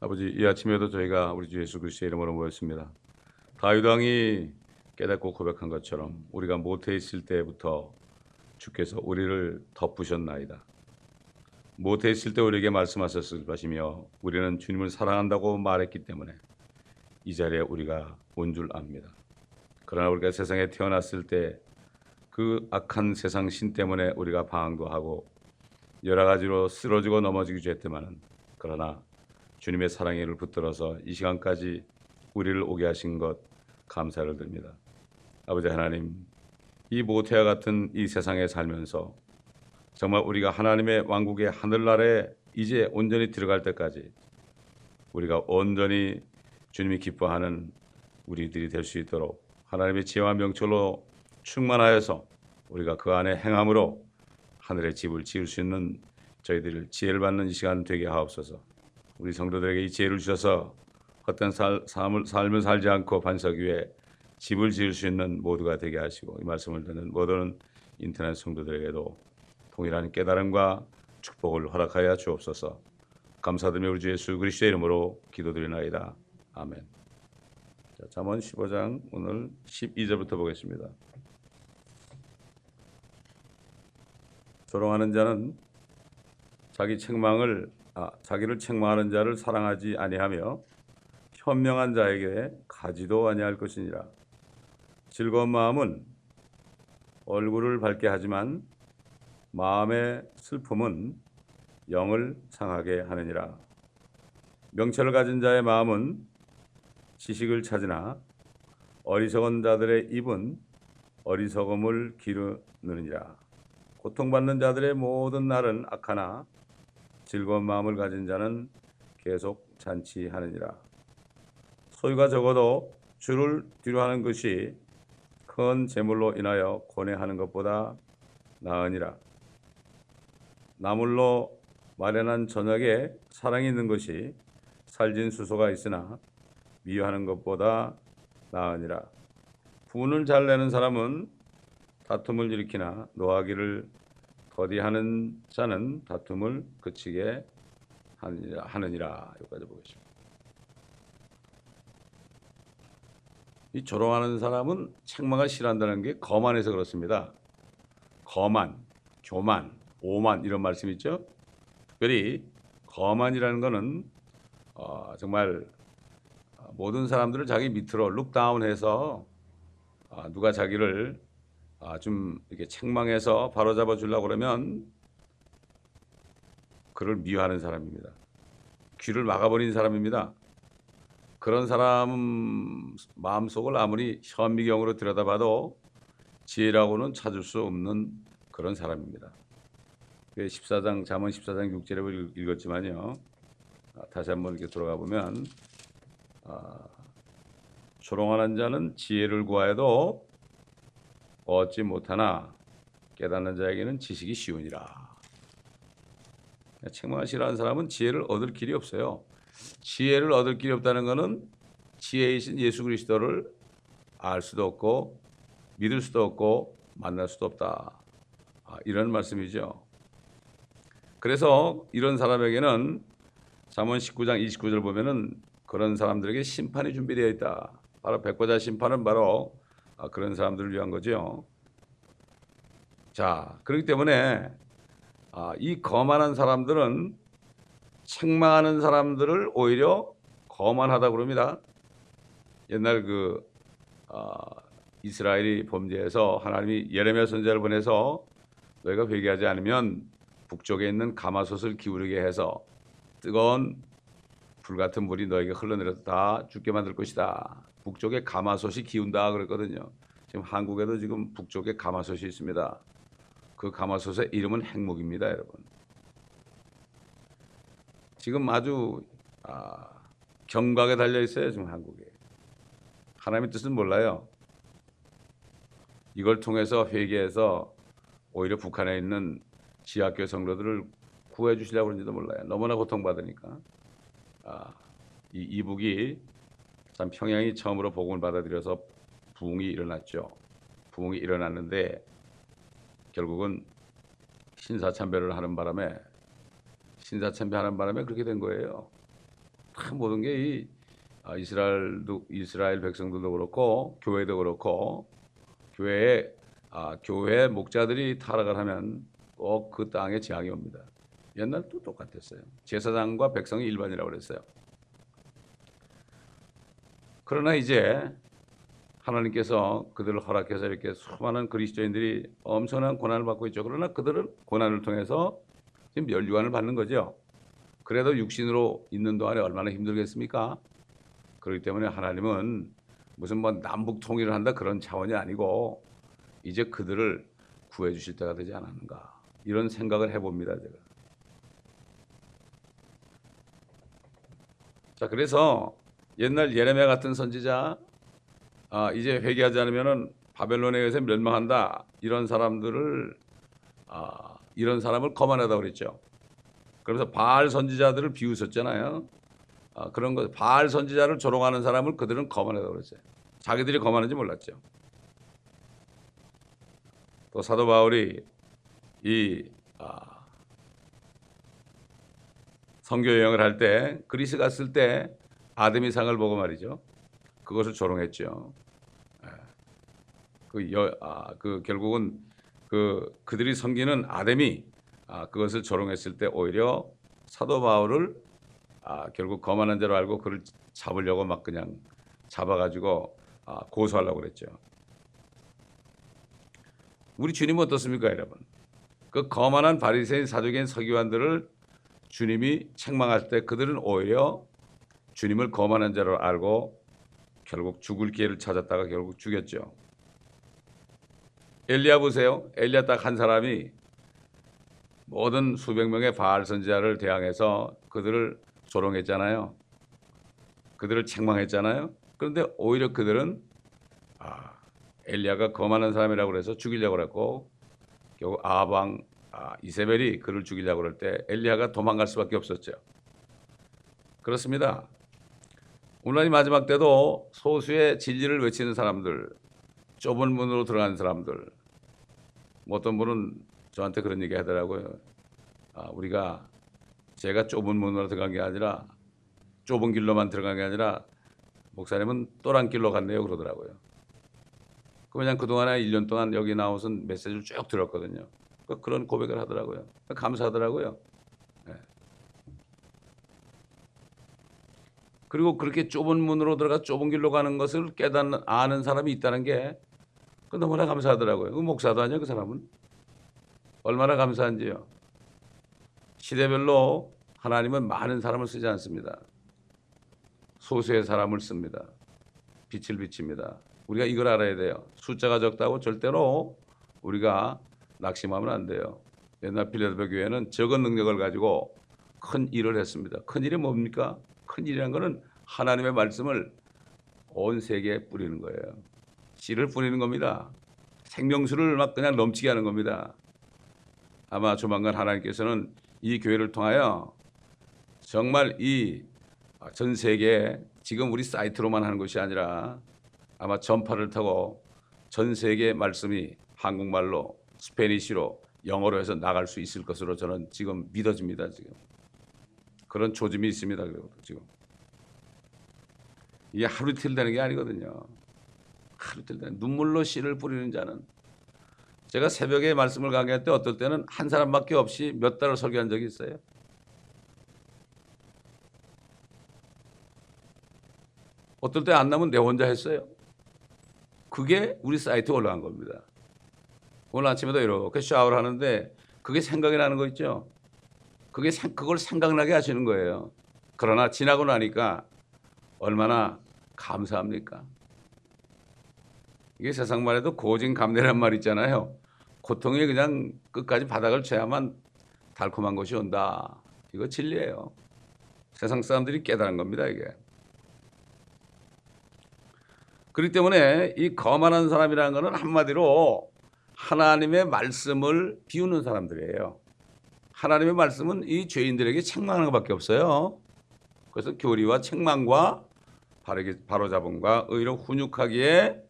아버지 이 아침에도 저희가 우리 주 예수 그리스도의 이름으로 모였습니다. 다윗 왕이 깨닫고 고백한 것처럼 우리가 모태에 있을 때부터 주께서 우리를 덮으셨나이다. 모태에 있을 때 우리에게 말씀하셨을 것이며 우리는 주님을 사랑한다고 말했기 때문에 이 자리에 우리가 온 줄 압니다. 그러나 우리가 세상에 태어났을 때 그 악한 세상 신 때문에 우리가 방황도 하고 여러 가지로 쓰러지고 넘어지기도 했지만은 그러나 주님의 사랑을 붙들어서 이 시간까지 우리를 오게 하신 것 감사를 드립니다. 아버지 하나님, 이 모태와 같은 이 세상에 살면서 정말 우리가 하나님의 왕국의 하늘나라에 이제 온전히 들어갈 때까지 우리가 온전히 주님이 기뻐하는 우리들이 될 수 있도록 하나님의 지혜와 명철로 충만하여서 우리가 그 안에 행함으로 하늘의 집을 지을 수 있는 저희들 지혜를 받는 이 시간 되게 하옵소서. 우리 성도들에게 이 지혜를 주셔서 헛된 살, 삶을, 삶을 살지 않고 반석 위에 집을 지을 수 있는 모두가 되게 하시고 이 말씀을 듣는 모든 인터넷 성도들에게도 동일한 깨달음과 축복을 허락하여 주옵소서. 감사드리며 우리 주 예수 그리스도의 이름으로 기도드리나이다. 아멘. 자, 잠언 15장 오늘 12절부터 보겠습니다. 조롱하는 자는 자기 책망을 아, 자기를 책망하는 자를 사랑하지 아니하며 현명한 자에게 가지도 아니할 것이니라. 즐거운 마음은 얼굴을 밝게 하지만 마음의 슬픔은 영을 상하게 하느니라. 명철을 가진 자의 마음은 지식을 찾으나 어리석은 자들의 입은 어리석음을 기르느니라. 고통받는 자들의 모든 날은 악하나 즐거운 마음을 가진 자는 계속 잔치하느니라. 소유가 적어도 주를 뒤로하는 것이 큰 재물로 인하여 고뇌하는 것보다 나으니라. 나물로 마련한 저녁에 사랑이 있는 것이 살진 수소가 있으나 미워하는 것보다 나으니라. 분을 잘 내는 사람은 다툼을 일으키나 노하기를 더디하는 자는 다툼을 그치게 하느니라. 하느니라. 여기까지 보겠습니다. 이 조롱하는 사람은 책망을 싫어한다는 게 거만해서 그렇습니다. 거만, 교만, 오만 이런 말씀 있죠. 특별히 거만이라는 것은 어, 정말 모든 사람들을 자기 밑으로 룩다운해서 어, 누가 자기를 어, 좀 이렇게 책망해서 바로잡아 주려고 그러면 그를 미워하는 사람입니다. 귀를 막아버린 사람입니다. 그런 사람 마음속을 아무리 현미경으로 들여다봐도 지혜라고는 찾을 수 없는 그런 사람입니다. 14장 잠언 14장 6절에 읽었지만요. 아, 다시 한번 이렇게 돌아가 보면 아, 조롱하는 자는 지혜를 구하여도 얻지 못하나 깨닫는 자에게는 지식이 쉬우니라. 책망을 싫어하는 사람은 지혜를 얻을 길이 없어요. 지혜를 얻을 길이 없다는 것은 지혜이신 예수 그리스도를 알 수도 없고 믿을 수도 없고 만날 수도 없다. 아, 이런 말씀이죠. 그래서 이런 사람에게는 잠언 19장 29절 보면은 그런 사람들에게 심판이 준비되어 있다. 바로 백보자 심판은 바로 아, 그런 사람들을 위한 거죠. 자, 그렇기 때문에 아, 이 거만한 사람들은 책망하는 사람들을 오히려 거만하다 그럽니다. 옛날 그 어, 이스라엘이 범죄해서 하나님이 예레미야 선지자를 보내서 너희가 회개하지 않으면 북쪽에 있는 가마솥을 기울이게 해서 뜨거운 불 같은 물이 너에게 흘러내려서 다 죽게 만들 것이다. 북쪽에 가마솥이 기운다 그랬거든요. 지금 한국에도 지금 북쪽에 가마솥이 있습니다. 그 가마솥의 이름은 핵목입니다, 여러분. 지금 아주 아, 경각에 달려 있어요 지금 한국에. 하나님의 뜻은 몰라요. 이걸 통해서 회개해서 오히려 북한에 있는 지하교 성도들을 구해 주시려고 그런지도 몰라요. 너무나 고통받으니까. 아, 이 이북이 참 평양이 처음으로 복음을 받아들여서 부흥이 일어났죠. 부흥이 일어났는데 결국은 신사참배를 하는 바람에 신사참배하는 바람에 그렇게 된 거예요. 다 모든 게이 아, 이스라엘도 이스라엘 백성들도 그렇고 교회도 그렇고 교회에 아, 교회 목자들이 타락을 하면 꼭 그 땅에 재앙이 옵니다. 옛날도 똑같았어요. 제사장과 백성이 일반이라고 그랬어요. 그러나 이제 하나님께서 그들을 허락해서 이렇게 수많은 그리스도인들이 엄청난 고난을 받고 있죠. 그러나 그들은 고난을 통해서 지금 멸류관을 받는 거죠. 그래도 육신으로 있는 동안에 얼마나 힘들겠습니까? 그렇기 때문에 하나님은 무슨 뭐 남북 통일을 한다 그런 차원이 아니고 이제 그들을 구해 주실 때가 되지 않았는가 이런 생각을 해봅니다 제가. 자 그래서 옛날 예레미야 같은 선지자 아, 이제 회개하지 않으면은 바벨론에 의해서 멸망한다 이런 사람들을 아, 이런 사람을 거만하다 그랬죠. 그래서 바알 선지자들을 비웃었잖아요. 아, 그런 거 바알 선지자를 조롱하는 사람을 그들은 거만하다 그랬어요. 자기들이 거만한지 몰랐죠. 또 사도 바울이 이 아, 선교 여행을 할 때 그리스 갔을 때 아드미상을 보고 말이죠. 그것을 조롱했죠. 예. 그, 여, 아, 그 결국은 그 그들이 섬기는 아담이 아, 그것을 조롱했을 때 오히려 사도 바울을 아, 결국 거만한 자로 알고 그를 잡으려고 막 그냥 잡아가지고 아, 고소하려고 그랬죠. 우리 주님 어떻습니까, 여러분? 그 거만한 바리새인 사두개인 서기관들을 주님이 책망할 때 그들은 오히려 주님을 거만한 자로 알고 결국 죽을 기회를 찾았다가 결국 죽였죠. 엘리야 보세요. 엘리야 딱 한 사람이 모든 수백 명의 바알 선지자를 대항해서 그들을 조롱했잖아요. 그들을 책망했잖아요. 그런데 오히려 그들은 아, 엘리야가 거만한 사람이라고 그래서 죽이려고 그랬고 결국 아방 아, 이세벨이 그를 죽이려고 그럴 때 엘리야가 도망갈 수밖에 없었죠. 그렇습니다. 오늘 마지막 때도 소수의 진리를 외치는 사람들, 좁은 문으로 들어가는 사람들, 뭐 어떤 분은 저한테 그런 얘기 하더라고요. 아, 우리가 제가 좁은 문으로 들어간 게 아니라 좁은 길로만 들어간 게 아니라 목사님은 또란 길로 갔네요 그러더라고요. 그냥 그동안에 1년 동안 여기 나와서 메시지를 쭉 들었거든요. 그 그런 고백을 하더라고요. 감사하더라고요. 그리고 그렇게 좁은 문으로 들어가 좁은 길로 가는 것을 깨닫는 아는 사람이 있다는 게 너무나 감사하더라고요. 그 목사도 아니야 그 사람은 얼마나 감사한지요. 시대별로 하나님은 많은 사람을 쓰지 않습니다. 소수의 사람을 씁니다. 빛을 비칩니다. 우리가 이걸 알아야 돼요. 숫자가 적다고 절대로 우리가 낙심하면 안 돼요. 옛날 필라델피아 교회는 적은 능력을 가지고 큰 일을 했습니다. 큰 일이 뭡니까? 큰 일이란 거는 하나님의 말씀을 온 세계에 뿌리는 거예요. 씨를 뿌리는 겁니다. 생명수를 막 그냥 넘치게 하는 겁니다. 아마 조만간 하나님께서는 이 교회를 통하여 정말 이 전 세계에 지금 우리 사이트로만 하는 것이 아니라 아마 전파를 타고 전 세계 말씀이 한국말로 스페니쉬로 영어로 해서 나갈 수 있을 것으로 저는 지금 믿어집니다. 지금 그런 조짐이 있습니다. 지금 이게 하루 이틀 되는 게 아니거든요. 하루 이틀 되는 눈물로 씨를 뿌리는 자는 제가 새벽에 말씀을 강의할 때 어떨 때는 한 사람밖에 없이 몇 달을 설교한 적이 있어요. 어떨 때 안 나면 내 혼자 했어요. 그게 우리 사이트에 올라간 겁니다. 오늘 아침에도 이렇게 샤워를 하는데 그게 생각이 나는 거 있죠. 그게 그걸 생각나게 하시는 거예요. 그러나 지나고 나니까 얼마나 감사합니까? 이게 세상만 해도 고진감래란 말 있잖아요. 고통이 그냥 끝까지 바닥을 쳐야만 달콤한 것이 온다. 이거 진리예요. 세상 사람들이 깨달은 겁니다, 이게. 그렇기 때문에 이 거만한 사람이라는 것은 한마디로 하나님의 말씀을 비우는 사람들이에요. 하나님의 말씀은 이 죄인들에게 책망하는 것밖에 없어요. 그래서 교리와 책망과 바로잡음과 의로 훈육하기에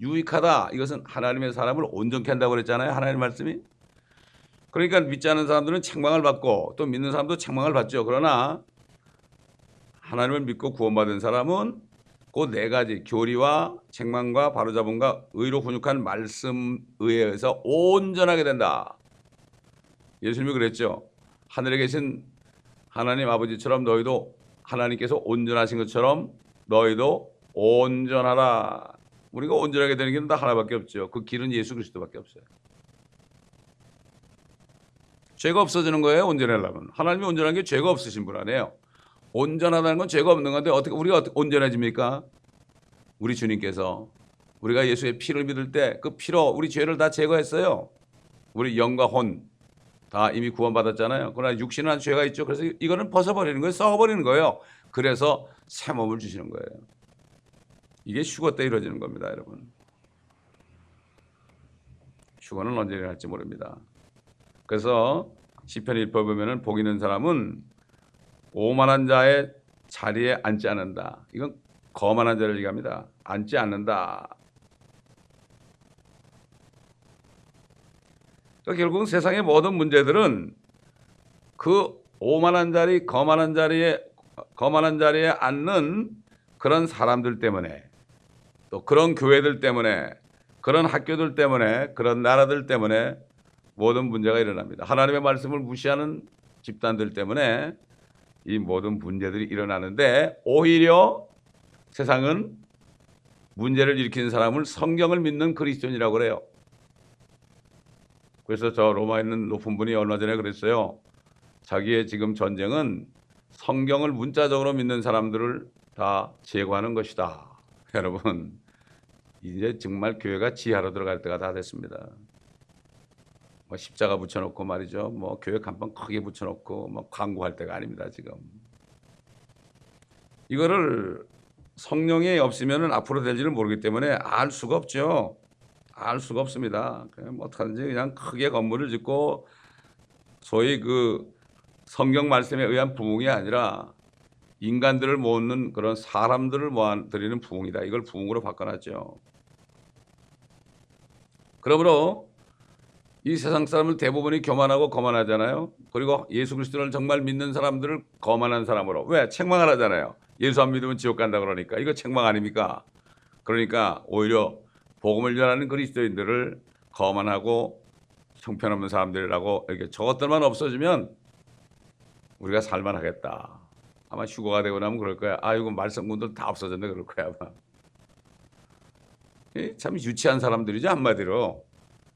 유익하다. 이것은 하나님의 사람을 온전케 한다고 그랬잖아요. 하나님의 말씀이. 그러니까 믿지 않는 사람들은 책망을 받고 또 믿는 사람도 책망을 받죠. 그러나 하나님을 믿고 구원받은 사람은 그 네 가지 교리와 책망과 바로잡음과 의로 훈육한 말씀 의해서 온전하게 된다. 예수님이 그랬죠. 하늘에 계신 하나님 아버지처럼 너희도 하나님께서 온전하신 것처럼 너희도 온전하라. 우리가 온전하게 되는 길은 다 하나밖에 없죠. 그 길은 예수 그리스도밖에 없어요. 죄가 없어지는 거예요. 온전하려면 하나님이 온전한 게 죄가 없으신 분 아니에요. 온전하다는 건 죄가 없는 건데 어떻게 우리가 어떻게 온전해집니까? 우리 주님께서 우리가 예수의 피를 믿을 때 그 피로 우리 죄를 다 제거했어요. 우리 영과 혼 다 이미 구원받았잖아요. 그러나 육신은 한 죄가 있죠. 그래서 이거는 벗어버리는 거예요. 썩어버리는 거예요. 그래서 새 몸을 주시는 거예요. 이게 휴거 때 이루어지는 겁니다, 여러분. 휴거는 언제 일어날지 모릅니다. 그래서 시편 1편 보면은 복 있는 사람은 오만한 자의 자리에 앉지 않는다. 이건 거만한 자를 얘기합니다. 앉지 않는다. 그러니까 결국은 세상의 모든 문제들은 그 오만한 자리, 거만한 자리에 거만한 자리에 앉는 그런 사람들 때문에 또 그런 교회들 때문에 그런 학교들 때문에 그런 나라들 때문에 모든 문제가 일어납니다. 하나님의 말씀을 무시하는 집단들 때문에 이 모든 문제들이 일어나는데 오히려 세상은 문제를 일으키는 사람을 성경을 믿는 그리스도인이라고 그래요. 그래서 저 로마에 있는 높은 분이 얼마 전에 그랬어요. 자기의 지금 전쟁은 성경을 문자적으로 믿는 사람들을 다 제거하는 것이다. 여러분, 이제 정말 교회가 지하로 들어갈 때가 다 됐습니다. 뭐 십자가 붙여놓고 말이죠. 뭐 교회 간판 크게 붙여놓고 뭐 광고할 때가 아닙니다. 지금 이거를 성령이 없으면은 앞으로 될지를 모르기 때문에 알 수가 없죠. 알 수가 없습니다. 그냥 뭐 어떡하든지 그냥 크게 건물을 짓고 소위 그 성경 말씀에 의한 부흥이 아니라 인간들을 모으는 그런 사람들을 모아드리는 부흥이다. 이걸 부흥으로 바꿔놨죠. 그러므로 이 세상 사람은 대부분이 교만하고 거만하잖아요. 그리고 예수 그리스도를 정말 믿는 사람들을 거만한 사람으로 왜 책망을 하잖아요. 예수 안 믿으면 지옥 간다 그러니까 이거 책망 아닙니까? 그러니까 오히려 복음을 전하는 그리스도인들을 거만하고 형편없는 사람들이라고 이렇게 저것들만 없어지면 우리가 살만하겠다. 아마 휴거가 되고 나면 그럴 거야. 아이고 말썽꾼들 다 없어졌네 그럴 거야 아마. 참 유치한 사람들이죠 한마디로.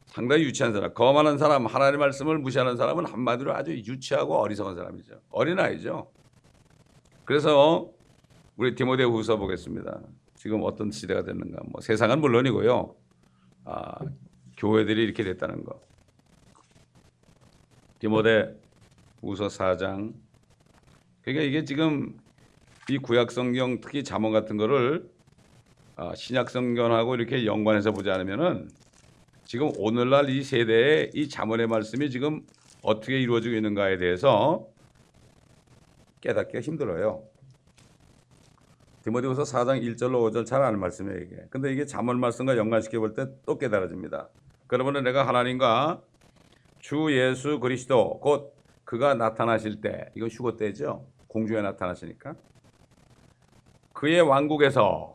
상당히 유치한 사람, 거만한 사람, 하나님의 말씀을 무시하는 사람은 한마디로 아주 유치하고 어리석은 사람이죠. 어린아이죠. 그래서 우리 디모데 후서 보겠습니다. 지금 어떤 시대가 됐는가. 뭐 세상은 물론이고요. 아, 교회들이 이렇게 됐다는 거. 디모데 후서 4장. 그러니까 이게 지금 이 구약 성경 특히 잠언 같은 거를 아, 신약 성경하고 이렇게 연관해서 보지 않으면은 지금 오늘날 이 세대의 이 자문의 말씀이 지금 어떻게 이루어지고 있는가에 대해서 깨닫기가 힘들어요. 디모데후서 4장 1절로 5절 잘 아는 말씀이에요 이게. 근데 이게 자문 말씀과 연관시켜 볼 때 또 깨달아집니다. 그러면 내가 하나님과 주 예수 그리스도 곧 그가 나타나실 때 이거 휴거 때죠. 공중에 나타나시니까 그의 왕국에서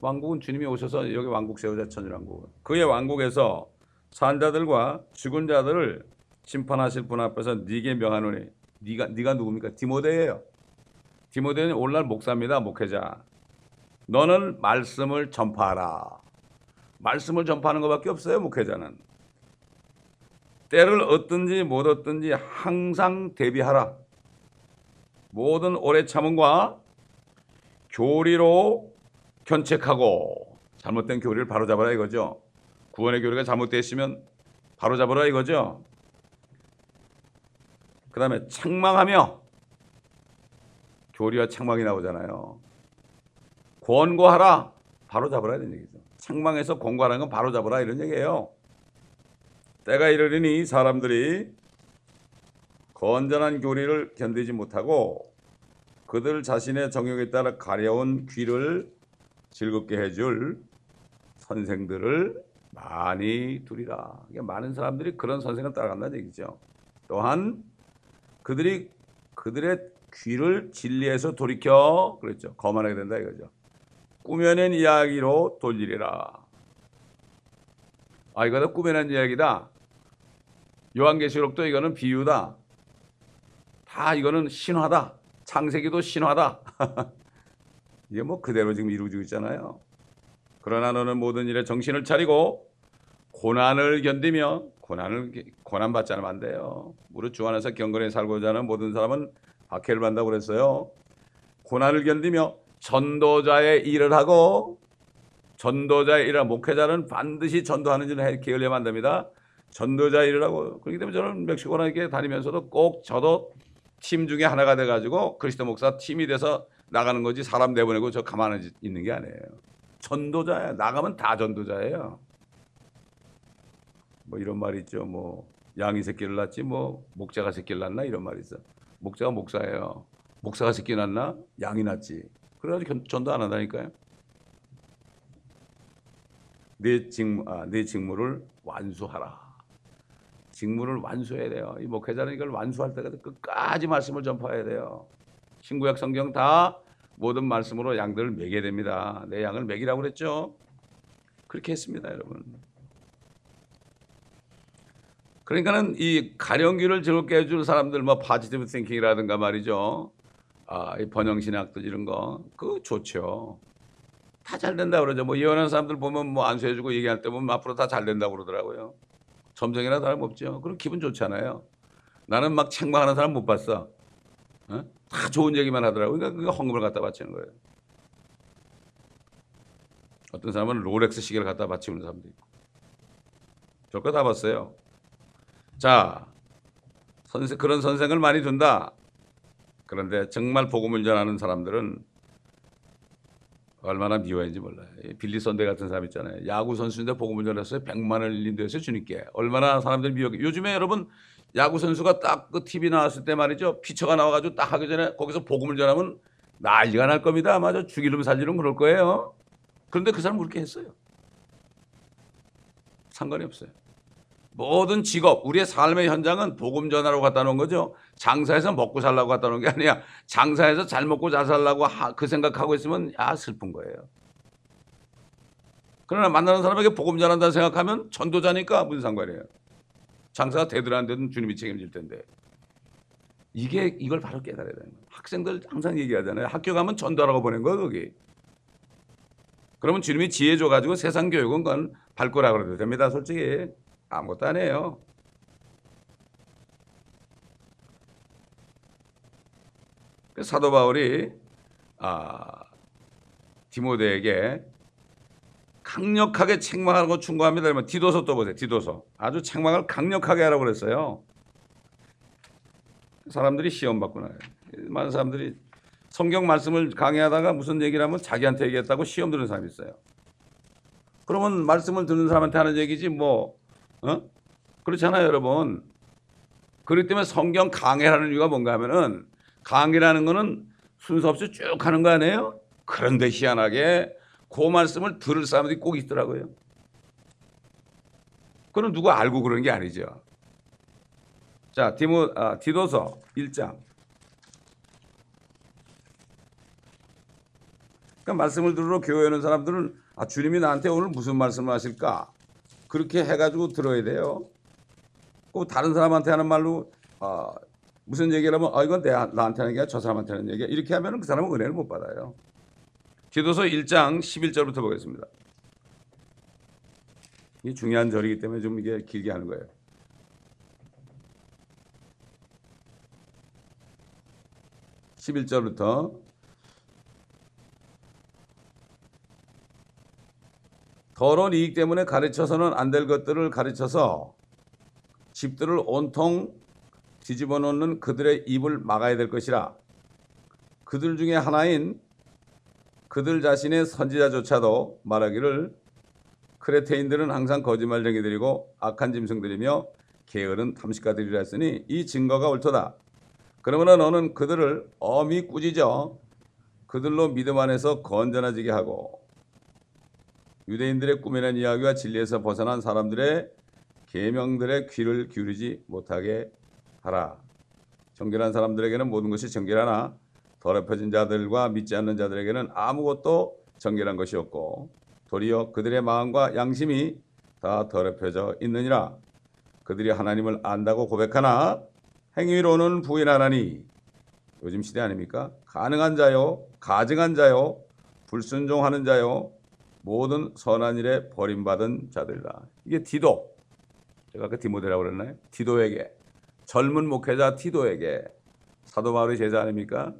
왕국은 주님이 오셔서 여기 왕국 세우자 천일왕국. 그의 왕국에서 산자들과 죽은 자들을 심판하실 분 앞에서 네게 명하노니 네가 네가 누굽니까? 디모데예요. 디모데는 오늘날 목사입니다. 목회자. 너는 말씀을 전파하라. 말씀을 전파하는 것밖에 없어요. 목회자는. 때를 얻든지 못 얻든지 항상 대비하라. 모든 오래 참음과 교리로 견책하고 잘못된 교리를 바로잡아라 이거죠. 구원의 교리가 잘못됐으면 바로잡아라 이거죠. 그 다음에 책망하며 교리와 책망이 나오잖아요. 권고하라 바로잡아라 이런 얘기죠. 책망해서 권고하는 건 바로잡아라 이런 얘기예요. 때가 이르리니 사람들이 건전한 교리를 견디지 못하고 그들 자신의 정욕에 따라 가려운 귀를 즐겁게 해줄 선생들을 많이 두리라. 많은 사람들이 그런 선생을 따라간다는 얘기죠. 또한 그들이 그들의 귀를 진리에서 돌이켜 그랬죠. 거만하게 된다 이거죠. 꾸며낸 이야기로 돌리리라. 아 이거는 꾸며낸 이야기다. 요한계시록도 이거는 비유다. 다 이거는 신화다. 창세기도 신화다. 이게 뭐 그대로 지금 이루어지고 있잖아요. 그러나 너는 모든 일에 정신을 차리고 고난을 견디며 고난을 고난 받지 않으면 안 돼요. 무릇 주 안에서 경건히 살고자 하는 모든 사람은 박해를 받는다고 그랬어요. 고난을 견디며 전도자의 일을 하고 전도자의 일을 목회자는 반드시 전도하는 일을 게을리면 안 됩니다. 전도자 일을 하고 그렇기 때문에 저는 멕시코나 이렇게 다니면서도 꼭 저도 팀 중에 하나가 돼가지고 그리스도 목사 팀이 돼서 나가는 거지 사람 내보내고 저 가만히 있는 게 아니에요. 전도자야 나가면 다 전도자예요. 뭐 이런 말이 있죠. 뭐 양이 새끼를 낳지 뭐 목자가 새끼를 낳나 이런 말이 있어. 목자가 목사예요. 목사가 새끼 낳나 양이 낳지. 그래가지고 전도 안 한다니까요. 내 직무, 아, 내 직무를 완수하라. 직무를 완수해야 돼요. 이 목회자는 이걸 완수할 때까지 끝까지 말씀을 전파해야 돼요. 신구약 성경 다 모든 말씀으로 양들을 매게 됩니다. 내 양을 매기라고 그랬죠. 그렇게 했습니다, 여러분. 그러니까는 이 가령기를 즐겁게 해줄 사람들, 뭐 파지티브 띵킹이라든가 말이죠. 아, 이 번영신학도 이런 거, 그거 좋죠. 다 잘 된다 그러죠. 뭐 예언하는 사람들 보면 뭐 안수해주고 얘기할 때 보면 앞으로 다 잘 된다고 그러더라고요. 점쟁이나 다름없죠. 그럼 기분 좋잖아요. 나는 막 책망하는 사람 못 봤어. 어? 다 좋은 얘기만 하더라고요. 그러니까 그게 헌금을 갖다 바치는 거예요. 어떤 사람은 롤렉스 시계를 갖다 바치는 사람도 있고. 저거 다 봤어요. 자, 선생, 그런 선생을 많이 둔다. 그런데 정말 복음을 전하는 사람들은 얼마나 미워했는지 몰라요. 빌리 선대 같은 사람 있잖아요. 야구 선수인데 복음을 전했어요. 100만 원을 인도해서 주님께. 얼마나 사람들이 미워해. 요즘에 여러분 야구 선수가 딱 그 TV 나왔을 때 말이죠. 피처가 나와가지고 딱 하기 전에 거기서 복음을 전하면 난리가 날 겁니다. 맞아. 죽이름 살리름 그럴 거예요. 그런데 그 사람 그렇게 했어요. 상관이 없어요. 모든 직업, 우리의 삶의 현장은 복음 전하러 갖다 놓은 거죠. 장사해서 먹고 살라고 갖다 놓은 게 아니야. 장사해서 잘 먹고 잘 살라고 그 생각하고 있으면 야 슬픈 거예요. 그러나 만나는 사람에게 복음 전한다 생각하면 전도자니까 무슨 상관이에요. 장사가 되든 안 되든 주님이 책임질 텐데. 이게 이걸 바로 깨달아야 되는 거예요. 학생들 항상 얘기하잖아요. 학교 가면 전도하라고 보낸 거예요, 거기. 그러면 주님이 지혜 줘가지고 세상 교육은 건 밟고라 그래도 됩니다, 솔직히. 아무것도 안 해요. 그 사도 바울이 아, 디모데에게 강력하게 책망하는 거 충고합니다. 그러면 디도서 또 보세요. 디도서. 아주 책망을 강력하게 하라고 그랬어요. 사람들이 시험 받고 나요. 많은 사람들이 성경 말씀을 강의하다가 무슨 얘기를 하면 자기한테 얘기했다고 시험 드는 사람이 있어요. 그러면 말씀을 듣는 사람한테 하는 얘기지 뭐 어? 그렇잖아요, 여러분. 그렇기 때문에 성경 강해라는 이유가 뭔가 하면은 강의라는 거는 순서 없이 쭉 하는 거 아니에요? 그런데 희한하게 그 말씀을 들을 사람들이 꼭 있더라고요. 그건 누가 알고 그러는 게 아니죠. 자, 디모, 아, 디도서 1장. 그러니까 말씀을 들으러 교회 오는 사람들은 아, 주님이 나한테 오늘 무슨 말씀을 하실까? 그렇게 해가지고 들어야 돼요. 꼭 다른 사람한테 하는 말로 아, 무슨 얘기를 하면 아 이건 내, 나한테 하는 게 아니라 저 사람한테 하는 얘기야. 이렇게 하면 그 사람은 은혜를 못 받아요. 기도서 1장 11절부터 보겠습니다. 이 중요한 절이기 때문에 좀 이게 길게 하는 거예요. (11절부터) 더러운 이익 때문에 가르쳐서는 안 될 것들을 가르쳐서 집들을 온통 뒤집어 놓는 그들의 입을 막아야 될 것이라. 그들 중에 하나인 그들 자신의 선지자조차도 말하기를 크레테인들은 항상 거짓말쟁이들이고 악한 짐승들이며 게으른 탐식가들이라 했으니 이 증거가 옳도다. 그러므로 너는 그들을 엄히 꾸짖어 그들로 믿음 안에서 건전해지게 하고 유대인들의 꾸며낸 이야기와 진리에서 벗어난 사람들의 계명들의 귀를 기울이지 못하게 하라. 정결한 사람들에게는 모든 것이 정결하나 더럽혀진 자들과 믿지 않는 자들에게는 아무것도 정결한 것이 없고 도리어 그들의 마음과 양심이 다 더럽혀져 있느니라 그들이 하나님을 안다고 고백하나 행위로는 부인하나니 요즘 시대 아닙니까? 가능한 자요, 가증한 자요, 불순종하는 자요, 모든 선한 일에 버림받은 자들이다. 이게 디도. 제가 아까 디모데라고 그랬나요? 디도에게 젊은 목회자 디도에게 사도 바울의 제자 아닙니까?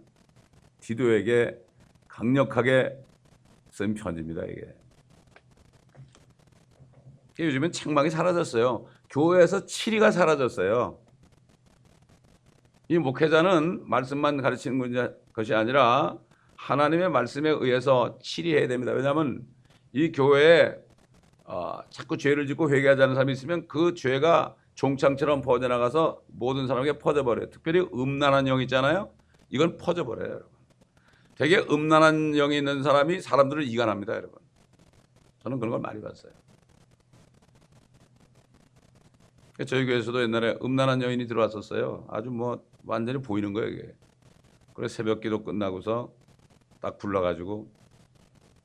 디도에게 강력하게 쓴 편지입니다. 이게. 요즘엔 책망이 사라졌어요. 교회에서 치리가 사라졌어요. 이 목회자는 말씀만 가르치는 것이 아니라 하나님의 말씀에 의해서 치리해야 됩니다. 왜냐하면 이 교회에 어, 자꾸 죄를 짓고 회개하지 않는 사람이 있으면 그 죄가 종창처럼 퍼져나가서 모든 사람에게 퍼져버려요. 특별히 음란한 영 있잖아요. 이건 퍼져버려요, 여러분. 되게 음란한 영이 있는 사람이 사람들을 이간합니다, 여러분. 저는 그런 걸 많이 봤어요. 저희 교회에서도 옛날에 음란한 여인이 들어왔었어요. 아주 뭐 완전히 보이는 거예요, 이게. 그래 새벽 기도 끝나고서 딱 불러가지고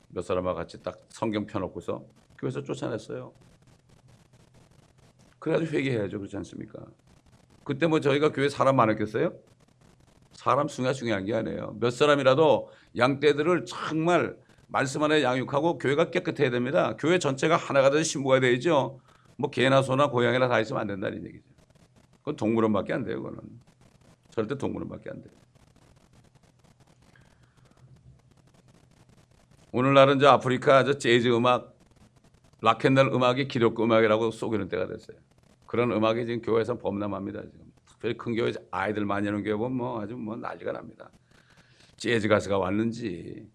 몇 사람과 같이 딱 성경 펴놓고서 교회에서 쫓아냈어요. 그래가지고 회개해야죠. 그렇지 않습니까? 그때 뭐 저희가 교회 사람 많았겠어요? 사람 수가 중요한 게 아니에요. 몇 사람이라도 양떼들을 정말 말씀 안에 양육하고 교회가 깨끗해야 됩니다. 교회 전체가 하나가 돼서 신부가 되죠. 뭐 개나 소나 고양이나 다 있으면 안 된다는 얘기죠. 그건 동물원밖에 안 돼요. 그거는 절대 동물원밖에 안 돼요. 오늘날은 저 아프리카 저 재즈 음악, 락앤롤 음악이 기독교 음악이라고 속이는 때가 됐어요. 그런 음악이 지금 교회에서 범람합니다. 지금 특별히 큰 교회 아이들 많이 하는 교회 보면 뭐 아주 뭐 난리가 납니다. 재즈 가수가 왔는지,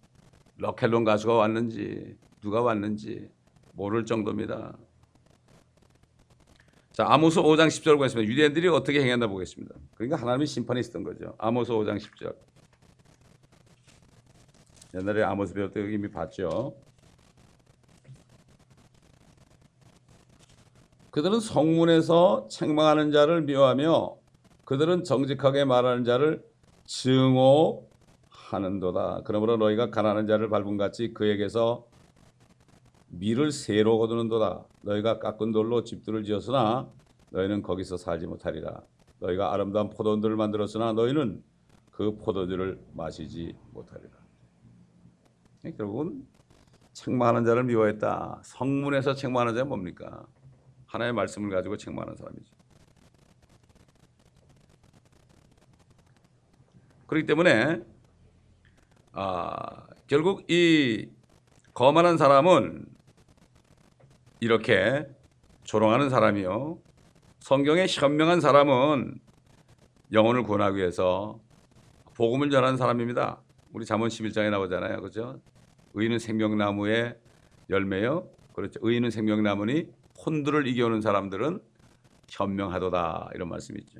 락앤롤 가수가 왔는지, 누가 왔는지 모를 정도입니다. 자, 아모스 5장 10절 보겠습니다. 유대인들이 어떻게 행했나 보겠습니다. 그러니까 하나님의 심판이 있었던 거죠. 아모스 5장 10절. 옛날에 아모스 배울 때 이미 봤죠. 그들은 성문에서 책망하는 자를 미워하며 그들은 정직하게 말하는 자를 증오하는도다. 그러므로 너희가 가난한 자를 밟은 같이 그에게서 밀을 새로 거두는도다. 너희가 깎은 돌로 집들을 지었으나 너희는 거기서 살지 못하리라. 너희가 아름다운 포도들을 만들었으나 너희는 그 포도주를 마시지 못하리라. 결국은 책망하는 자를 미워했다. 성문에서 책망하는 자는 뭡니까? 하나의 말씀을 가지고 책망하는 사람이죠. 그렇기 때문에 아, 결국 이 거만한 사람은 이렇게 조롱하는 사람이요. 성경에 현명한 사람은 영혼을 구원하기 위해서 복음을 전하는 사람입니다. 우리 잠언 11장에 나오잖아요. 그죠? 의인은 생명나무의 열매요. 그렇죠. 의인은 생명나무니 혼들을 이겨오는 사람들은 현명하도다. 이런 말씀이 있죠.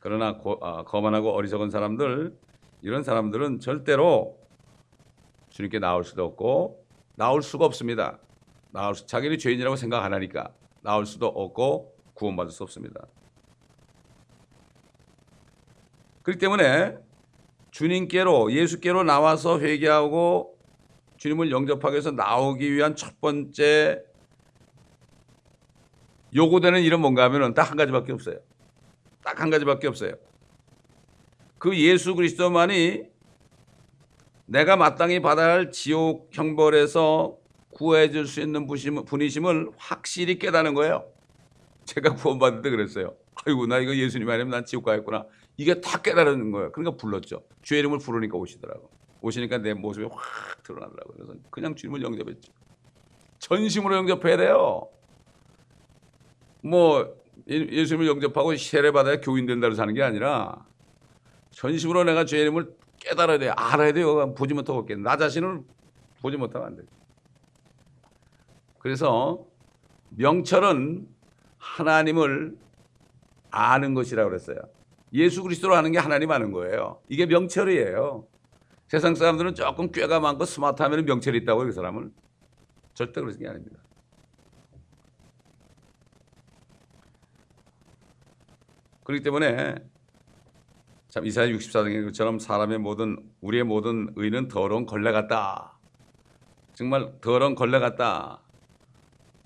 그러나 고, 아, 거만하고 어리석은 사람들 이런 사람들은 절대로 주님께 나올 수도 없고 나올 수가 없습니다. 나올 수, 자기는 죄인이라고 생각 안 하니까 나올 수도 없고 구원받을 수 없습니다. 그렇기 때문에 주님께로 예수께로 나와서 회개하고 주님을 영접하기 위해서 나오기 위한 첫 번째 요구되는 일은 뭔가 하면은 딱 한 가지밖에 없어요. 딱 한 가지밖에 없어요. 그 예수 그리스도만이 내가 마땅히 받아야 할 지옥 형벌에서 구해 줄 수 있는 분이심을 확실히 깨닫는 거예요. 제가 구원받을 때 그랬어요. 아이고 나 이거 예수님 아니면 난 지옥 가겠구나. 이게 다 깨달은 거예요. 그러니까 불렀죠. 주의 이름을 부르니까 오시더라고. 오시니까 내 모습이 확 드러나더라고요. 그래서 그냥 주님을 영접했죠. 전심으로 영접해야 돼요. 뭐 예수님을 영접하고 세례 받아야 교인 된다고 사는 게 아니라 전심으로 내가 이름을 깨달아야 돼요. 알아야 돼요. 보지 못하고 없겠 나 자신을 보지 못하면 안 돼요. 그래서 명철은 하나님을 아는 것이라고 그랬어요. 예수 그리스도로 아는 게 하나님 아는 거예요. 이게 명철이에요. 세상 사람들은 조금 꾀가 많고 스마트하면 명철이 있다고 그 사람은 절대 그런 게 아닙니다. 그렇기 때문에 참 이사야 64장의 것처럼 사람의 모든 우리의 모든 의는 더러운 걸레 같다. 정말 더러운 걸레 같다.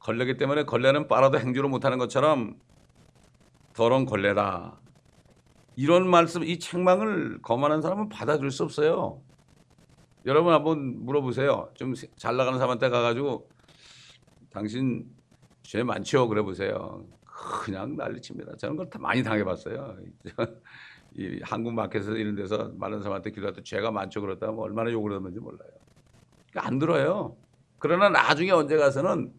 걸레기 때문에 걸레는 빨아도 행주를 못하는 것처럼 더러운 걸레다. 이런 말씀, 이 책망을 거만한 사람은 받아줄 수 없어요. 여러분 한번 물어보세요. 좀 잘 나가는 사람한테 가가지고 당신 죄 많죠? 그래 보세요. 그냥 난리칩니다. 저는 그걸 다 많이 당해봤어요. 이 한국 마켓에서 이런 데서 많은 사람한테 기도할 때 죄가 많죠 그러다 뭐 얼마나 욕을 하는지 몰라요. 그러니까 안 들어요. 그러나 나중에 언제 가서는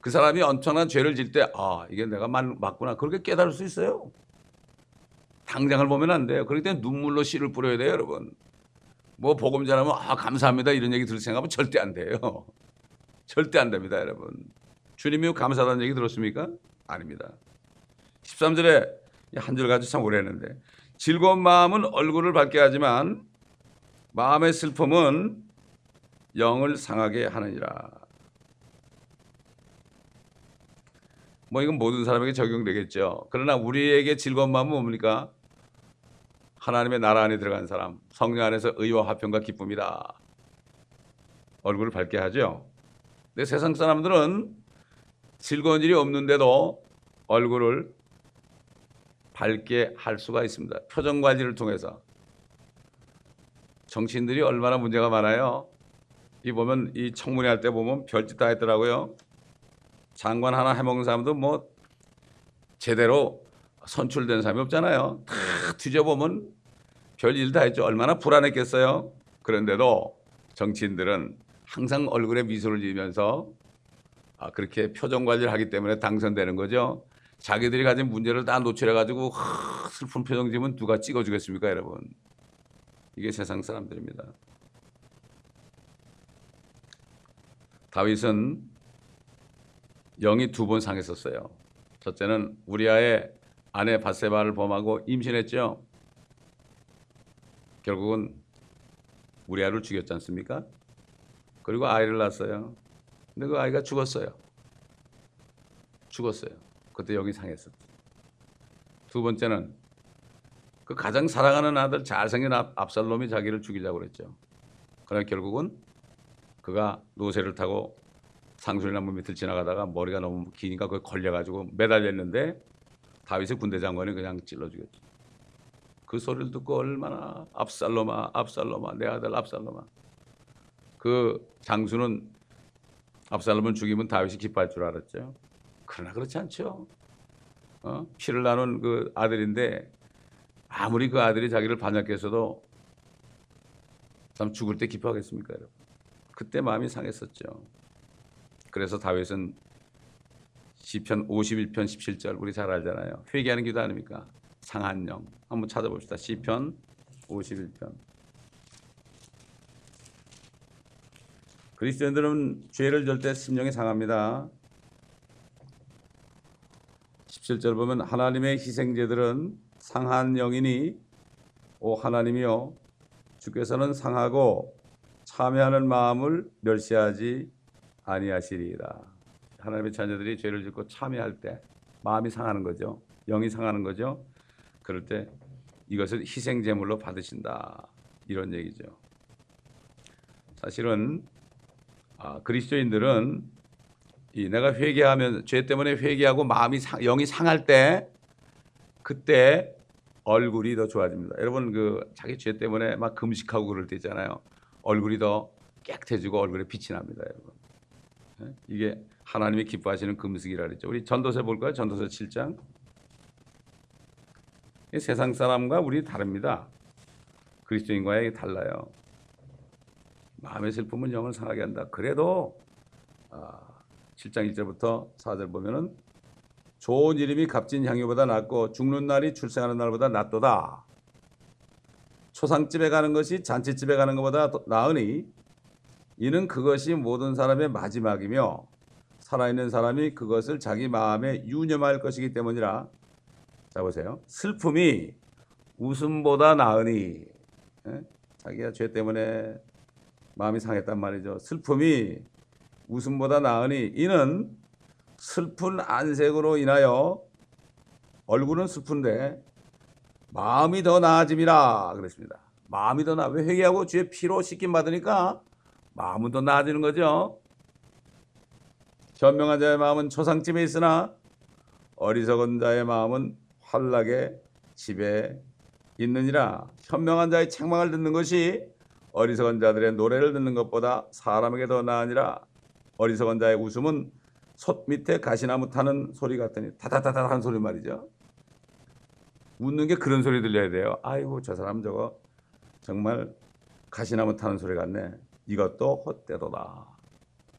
그 사람이 엄청난 죄를 질 때, 아, 이게 내가 맞구나. 그렇게 깨달을 수 있어요. 당장을 보면 안 돼요. 그럴 때 눈물로 씨를 뿌려야 돼요, 여러분. 뭐 복음 전하면 아, 감사합니다. 이런 얘기 들을 생각하면 절대 안 돼요. 절대 안 됩니다, 여러분. 주님이 감사하다는 얘기 들었습니까? 아닙니다. 13절에 한 줄 가지고 참 오래 했는데 즐거운 마음은 얼굴을 밝게 하지만 마음의 슬픔은 영을 상하게 하느니라. 뭐 이건 모든 사람에게 적용되겠죠. 그러나 우리에게 즐거운 마음은 뭡니까? 하나님의 나라 안에 들어간 사람, 성령 안에서 의와 화평과 기쁨이다. 얼굴을 밝게 하죠. 근데 세상 사람들은 즐거운 일이 없는데도 얼굴을 밝게 할 수가 있습니다. 표정 관리를 통해서. 정치인들이 얼마나 문제가 많아요. 이 보면 이 청문회 할 때 보면 별짓 다 했더라고요. 장관 하나 해먹는 사람도 뭐 제대로 선출된 사람이 없잖아요. 다 뒤져보면 별일 다 했죠. 얼마나 불안했겠어요. 그런데도 정치인들은 항상 얼굴에 미소를 지으면서 아, 그렇게 표정 관리를 하기 때문에 당선되는 거죠. 자기들이 가진 문제를 다 노출해가지고 하, 슬픈 표정 지으면 누가 찍어주겠습니까, 여러분? 이게 세상 사람들입니다. 다윗은 영이 두 번 상했었어요. 첫째는 우리아의 아내 바세바를 범하고 임신했죠. 결국은 우리아를 죽였지 않습니까? 그리고 아이를 낳았어요. 근데 그 아이가 죽었어요. 죽었어요. 그때 영이 상했었죠. 두 번째는 그 가장 사랑하는 아들 잘생긴 압살롬이 자기를 죽이려고 그랬죠. 그러나 결국은 그가 노새를 타고 상술나무 밑을 지나가다가 머리가 너무 기니까 그에 걸려가지고 매달렸는데 다윗의 군대 장관이 그냥 찔러 죽였죠. 그 소리를 듣고 얼마나 압살롬아 압살롬아 내 아들 압살롬아 그 장수는 압살롬을 죽이면 다윗이 기뻐할 줄 알았죠. 그러나 그렇지 않죠. 어? 피를 나눈 그 아들인데 아무리 그 아들이 자기를 반역했어도 참 죽을 때 기뻐하겠습니까, 여러분? 그때 마음이 상했었죠. 그래서 다윗은 시편 51편 17절 우리 잘 알잖아요. 회개하는 기도 아닙니까? 상한 영. 한번 찾아봅시다. 시편 51편. 그리스도인들은 죄를 질때 심령이 상합니다. 17절 보면 하나님의 희생제들은 상한 영이니 오 하나님이여 주께서는 상하고 참여하는 마음을 멸시하지 아니하시리이다. 하나님의 자녀들이 죄를 짓고 참여할 때 마음이 상하는 거죠. 영이 상하는 거죠. 그럴 때 이것을 희생 제물로 받으신다. 이런 얘기죠. 사실은 아, 그리스도인들은 이 내가 회개하면 죄 때문에 회개하고 마음이 상, 영이 상할 때 그때 얼굴이 더 좋아집니다. 여러분 그 자기 죄 때문에 막 금식하고 그럴 때 있잖아요. 얼굴이 더 깨끗해지고 얼굴에 빛이 납니다, 여러분. 예? 이게 하나님이 기뻐하시는 금식이라 그랬죠. 우리 전도서 볼까요? 전도서 7장. 세상 사람과 우리 다릅니다. 그리스도인과의 달라요. 마음의 슬픔은 영을 상하게 한다. 그래도 아, 7장 1절부터 4절 보면은 좋은 이름이 값진 향유보다 낫고 죽는 날이 출생하는 날보다 낫도다. 초상집에 가는 것이 잔치집에 가는 것보다 나으니 이는 그것이 모든 사람의 마지막이며 살아있는 사람이 그것을 자기 마음에 유념할 것이기 때문이라. 자 보세요. 슬픔이 웃음보다 나으니 에? 자기가 죄 때문에 마음이 상했단 말이죠. 슬픔이 웃음보다 나으니 이는 슬픈 안색으로 인하여 얼굴은 슬픈데 마음이 더 나아짐이라 그랬습니다. 마음이 더 나. 왜 회개하고 주의 피로 씻김 받으니까 마음은 더 나아지는 거죠. 현명한 자의 마음은 초상집에 있으나 어리석은 자의 마음은 환락의 집에 있느니라. 현명한 자의 책망을 듣는 것이 어리석은 자들의 노래를 듣는 것보다 사람에게 더 나으니라. 어리석은 자의 웃음은 솥 밑에 가시나무 타는 소리 같더니 타타타타 하는 소리 말이죠. 웃는 게 그런 소리 들려야 돼요. 아이고 저 사람 저거 정말 가시나무 타는 소리 같네. 이것도 헛되도다.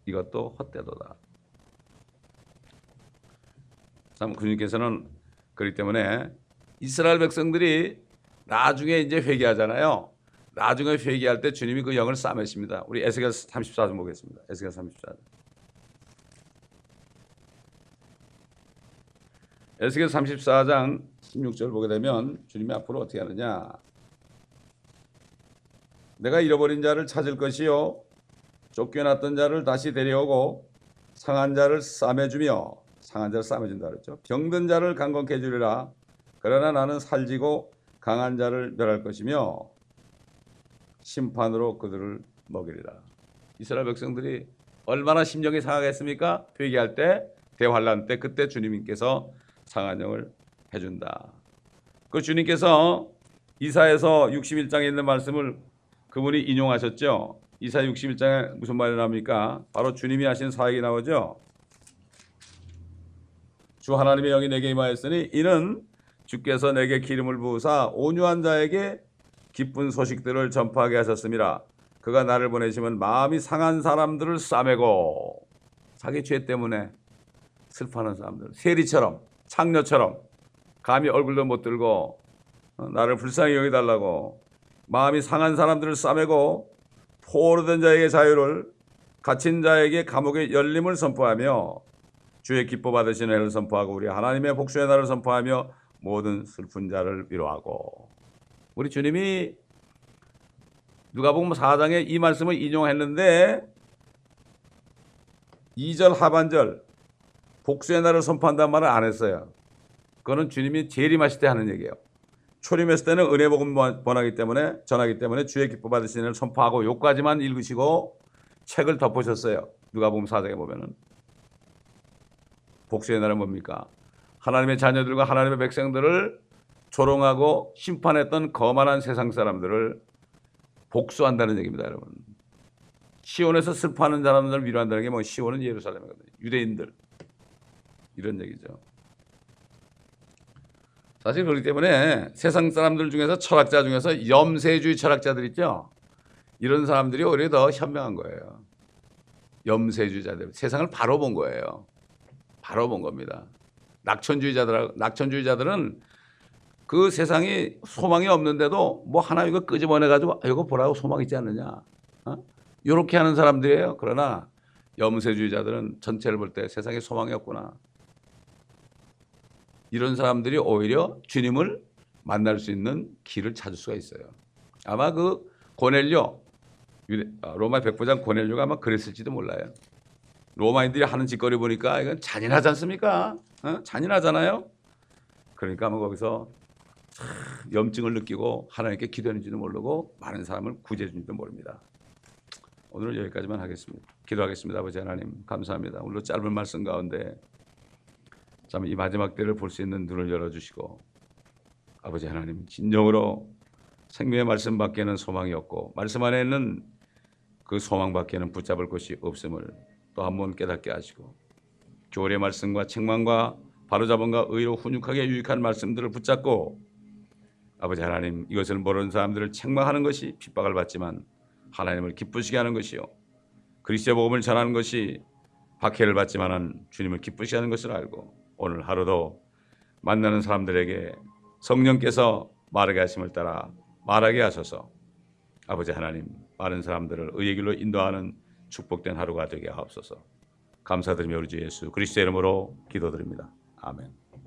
이것도 헛되도다. 참 주님께서는 그렇기 때문에 이스라엘 백성들이 나중에 이제 회개하잖아요. 나중에 회개할 때 주님이 그 영을 싸매십니다. 우리 에스겔 34장 보겠습니다. 에스겔 34장. 에스겔 34장 16절 보게 되면 주님이 앞으로 어떻게 하느냐? 내가 잃어버린 자를 찾을 것이요 쫓겨났던 자를 다시 데려오고 상한 자를 싸매주며 상한 자를 싸매준다 그랬죠. 병든 자를 강건케 해주리라. 그러나 나는 살지고 강한 자를 멸할 것이며 심판으로 그들을 먹이리라. 이스라엘 백성들이 얼마나 심정이 상하겠습니까? 회개할 때 대환란 때 그때 주님께서 상한 영을 해준다. 그 주님께서 이사에서 61장에 있는 말씀을 그분이 인용하셨죠. 이사 61장에 무슨 말이 나옵니까? 바로 주님이 하신 사역이 나오죠. 주 하나님의 영이 내게 임하였으니 이는 주께서 내게 기름을 부으사 온유한 자에게 기쁜 소식들을 전파하게 하셨습니다. 그가 나를 보내시면 마음이 상한 사람들을 싸매고 자기 죄 때문에 슬퍼하는 사람들 세리처럼 창녀처럼 감히 얼굴도 못 들고 어, 나를 불쌍히 여기달라고 마음이 상한 사람들을 싸매고 포로된 자에게 자유를 갇힌 자에게 감옥의 열림을 선포하며 주의 기뻐 받으신 해를 선포하고 우리 하나님의 복수의 날을 선포하며 모든 슬픈 자를 위로하고 우리 주님이 누가복음 4장에 이 말씀을 인용했는데 2절 하반절 복수의 날을 선포한다는 말을 안 했어요. 그거는 주님이 재림하실 때 하는 얘기예요. 초림했을 때는 은혜 복음 번하기 때문에 전하기 때문에 주의 기뻐 받으시는 을 선포하고 요까지만 읽으시고 책을 덮으셨어요. 누가복음 4장에 보면은 복수의 날은 뭡니까? 하나님의 자녀들과 하나님의 백성들을 조롱하고 심판했던 거만한 세상 사람들을 복수한다는 얘기입니다, 여러분. 시온에서 슬퍼하는 사람들을 위로한다는 게 뭐 시온은 예루살렘이거든요. 유대인들 이런 얘기죠. 사실 그렇기 때문에 세상 사람들 중에서 철학자 중에서 염세주의 철학자들 있죠. 이런 사람들이 오히려 더 현명한 거예요. 염세주의자들 세상을 바로 본 거예요. 바로 본 겁니다. 낙천주의자들 낙천주의자들은 그 세상이 소망이 없는데도 뭐 하나 이거 끄집어내 가지고 아, 이거 보라고 소망 있지 않느냐. 어? 이렇게 하는 사람들이에요. 그러나 염세주의자들은 전체를 볼 때 세상에 소망이 없구나. 이런 사람들이 오히려 주님을 만날 수 있는 길을 찾을 수가 있어요. 아마 그 고넬료 아, 로마 백부장 고넬료가 아마 그랬을지도 몰라요. 로마인들이 하는 짓거리 보니까 이건 잔인하지 않습니까? 어? 잔인하잖아요. 그러니까 아마 거기서 염증을 느끼고 하나님께 기도했는지도 모르고 많은 사람을 구제해 준지도 모릅니다. 오늘은 여기까지만 하겠습니다. 기도하겠습니다. 아버지 하나님 감사합니다. 오늘 짧은 말씀 가운데 참 이 마지막 때를 볼 수 있는 눈을 열어주시고 아버지 하나님 진정으로 생명의 말씀 밖에는 소망이 없고 말씀 안에는 그 소망 밖에는 붙잡을 것이 없음을 또 한 번 깨닫게 하시고 교례 말씀과 책망과 바로잡음과 의로 훈육하게 유익한 말씀들을 붙잡고 아버지 하나님 이것을 모르는 사람들을 책망하는 것이 핍박을 받지만 하나님을 기쁘시게 하는 것이요 그리스도 복음을 전하는 것이 박해를 받지만은 주님을 기쁘시게 하는 것을 알고 오늘 하루도 만나는 사람들에게 성령께서 말하게 하심을 따라 말하게 하소서. 아버지 하나님 많은 사람들을 의의 길로 인도하는 축복된 하루가 되게 하옵소서 감사드리며 우리 주 예수 그리스도 이름으로 기도드립니다. 아멘.